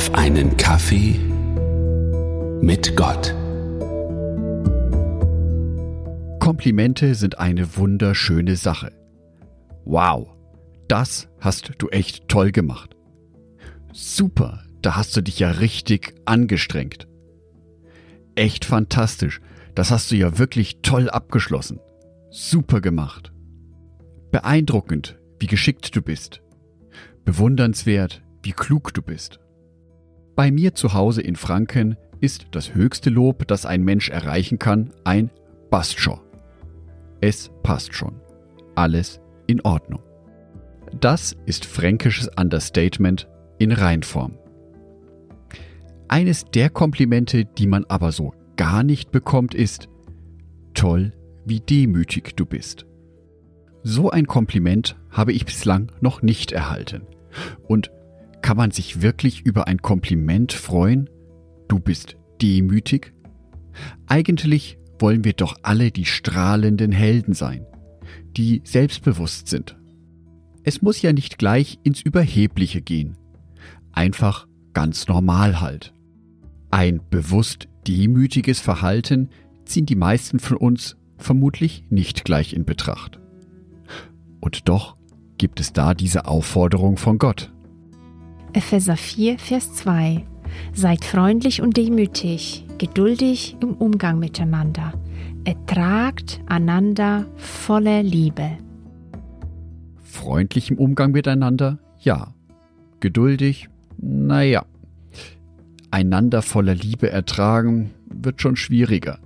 auf einen Kaffee mit Gott. Komplimente sind eine wunderschöne Sache. Wow, das hast du echt toll gemacht. Super, da hast du dich ja richtig angestrengt. Echt fantastisch, das hast du ja wirklich toll abgeschlossen. Super gemacht. Beeindruckend, wie geschickt du bist. Bewundernswert, wie klug du bist. Bei mir zu Hause in Franken ist das höchste Lob, das ein Mensch erreichen kann, ein passt. Es passt schon. Alles in Ordnung. Das ist fränkisches Understatement in Reinform. Eines der Komplimente, die man aber so gar nicht bekommt, ist toll, wie demütig du bist. So ein Kompliment habe ich bislang noch nicht erhalten. Und kann man sich wirklich über ein Kompliment freuen? Du bist demütig? Eigentlich wollen wir doch alle die strahlenden Helden sein, die selbstbewusst sind. Es muss ja nicht gleich ins Überhebliche gehen. Einfach ganz normal halt. Ein bewusst demütiges Verhalten ziehen die meisten von uns vermutlich nicht gleich in Betracht. Und doch gibt es da diese Aufforderung von Gott. Epheser 4, Vers 2 Seid freundlich und demütig, geduldig im Umgang miteinander. Ertragt einander voller Liebe. Freundlich im Umgang miteinander? Ja. Geduldig? Naja. Einander voller Liebe ertragen wird schon schwieriger.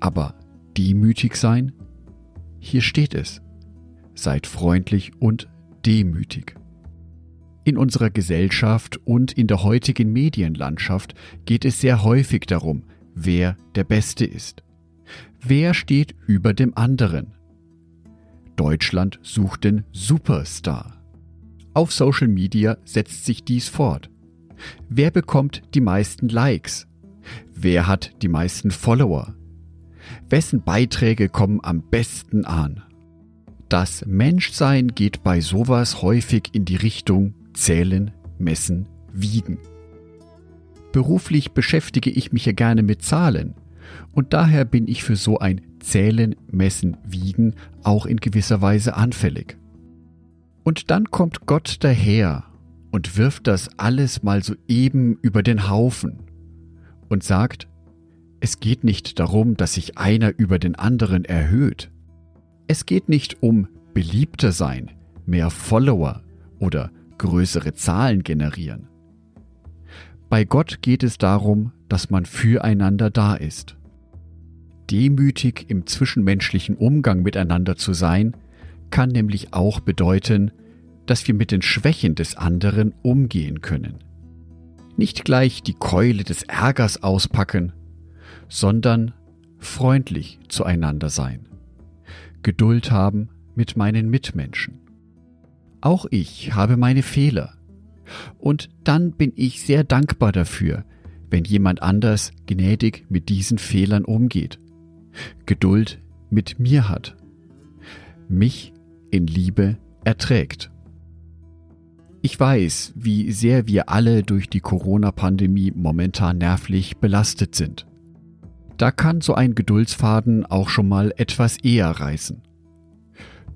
Aber demütig sein? Hier steht es. Seid freundlich und demütig. In unserer Gesellschaft und in der heutigen Medienlandschaft geht es sehr häufig darum, wer der Beste ist. Wer steht über dem anderen? Deutschland sucht den Superstar. Auf Social Media setzt sich dies fort. Wer bekommt die meisten Likes? Wer hat die meisten Follower? Wessen Beiträge kommen am besten an? Das Menschsein geht bei sowas häufig in die Richtung Zählen, Messen, Wiegen. Beruflich beschäftige ich mich ja gerne mit Zahlen und daher bin ich für so ein Zählen, Messen, Wiegen auch in gewisser Weise anfällig. Und dann kommt Gott daher und wirft das alles mal so eben über den Haufen und sagt, es geht nicht darum, dass sich einer über den anderen erhöht. Es geht nicht um beliebter sein, mehr Follower oder größere Zahlen generieren. Bei Gott geht es darum, dass man füreinander da ist. Demütig im zwischenmenschlichen Umgang miteinander zu sein, kann nämlich auch bedeuten, dass wir mit den Schwächen des anderen umgehen können. Nicht gleich die Keule des Ärgers auspacken, sondern freundlich zueinander sein. Geduld haben mit meinen Mitmenschen. Auch ich habe meine Fehler. Und dann bin ich sehr dankbar dafür, wenn jemand anders gnädig mit diesen Fehlern umgeht, Geduld mit mir hat, mich in Liebe erträgt. Ich weiß, wie sehr wir alle durch die Corona-Pandemie momentan nervlich belastet sind. Da kann so ein Geduldsfaden auch schon mal etwas eher reißen.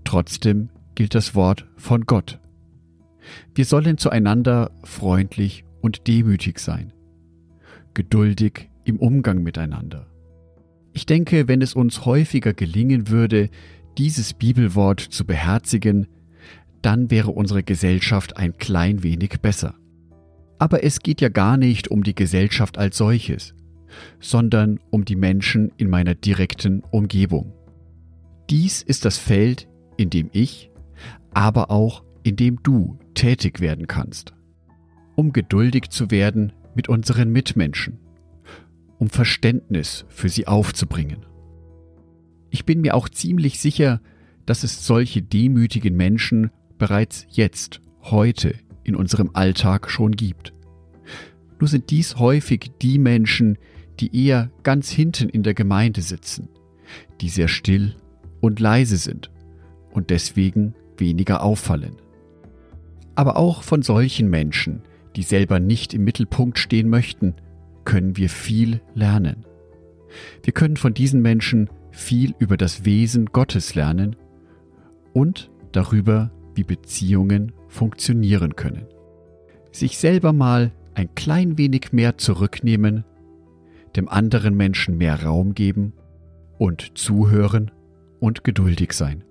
Trotzdem gilt das Wort von Gott. Wir sollen zueinander freundlich und demütig sein, geduldig im Umgang miteinander. Ich denke, wenn es uns häufiger gelingen würde, dieses Bibelwort zu beherzigen, dann wäre unsere Gesellschaft ein klein wenig besser. Aber es geht ja gar nicht um die Gesellschaft als solches, sondern um die Menschen in meiner direkten Umgebung. Dies ist das Feld, in dem ich aber auch indem du tätig werden kannst, um geduldig zu werden mit unseren Mitmenschen, um Verständnis für sie aufzubringen. Ich bin mir auch ziemlich sicher, dass es solche demütigen Menschen bereits jetzt, heute in unserem Alltag schon gibt. Nur sind dies häufig die Menschen, die eher ganz hinten in der Gemeinde sitzen, die sehr still und leise sind und deswegen weniger auffallen. Aber auch von solchen Menschen, die selber nicht im Mittelpunkt stehen möchten, können wir viel lernen. Wir können von diesen Menschen viel über das Wesen Gottes lernen und darüber, wie Beziehungen funktionieren können. Sich selber mal ein klein wenig mehr zurücknehmen, dem anderen Menschen mehr Raum geben und zuhören und geduldig sein.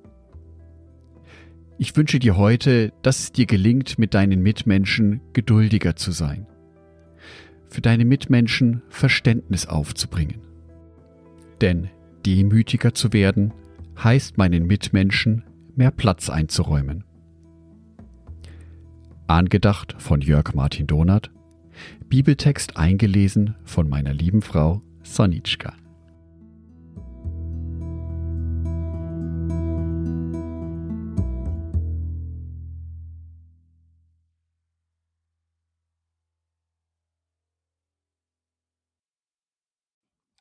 Ich wünsche dir heute, dass es dir gelingt, mit deinen Mitmenschen geduldiger zu sein, für deine Mitmenschen Verständnis aufzubringen. Denn demütiger zu werden, heißt meinen Mitmenschen mehr Platz einzuräumen. Angedacht von Jörg Martin Donath, Bibeltext eingelesen von meiner lieben Frau Sonitschka.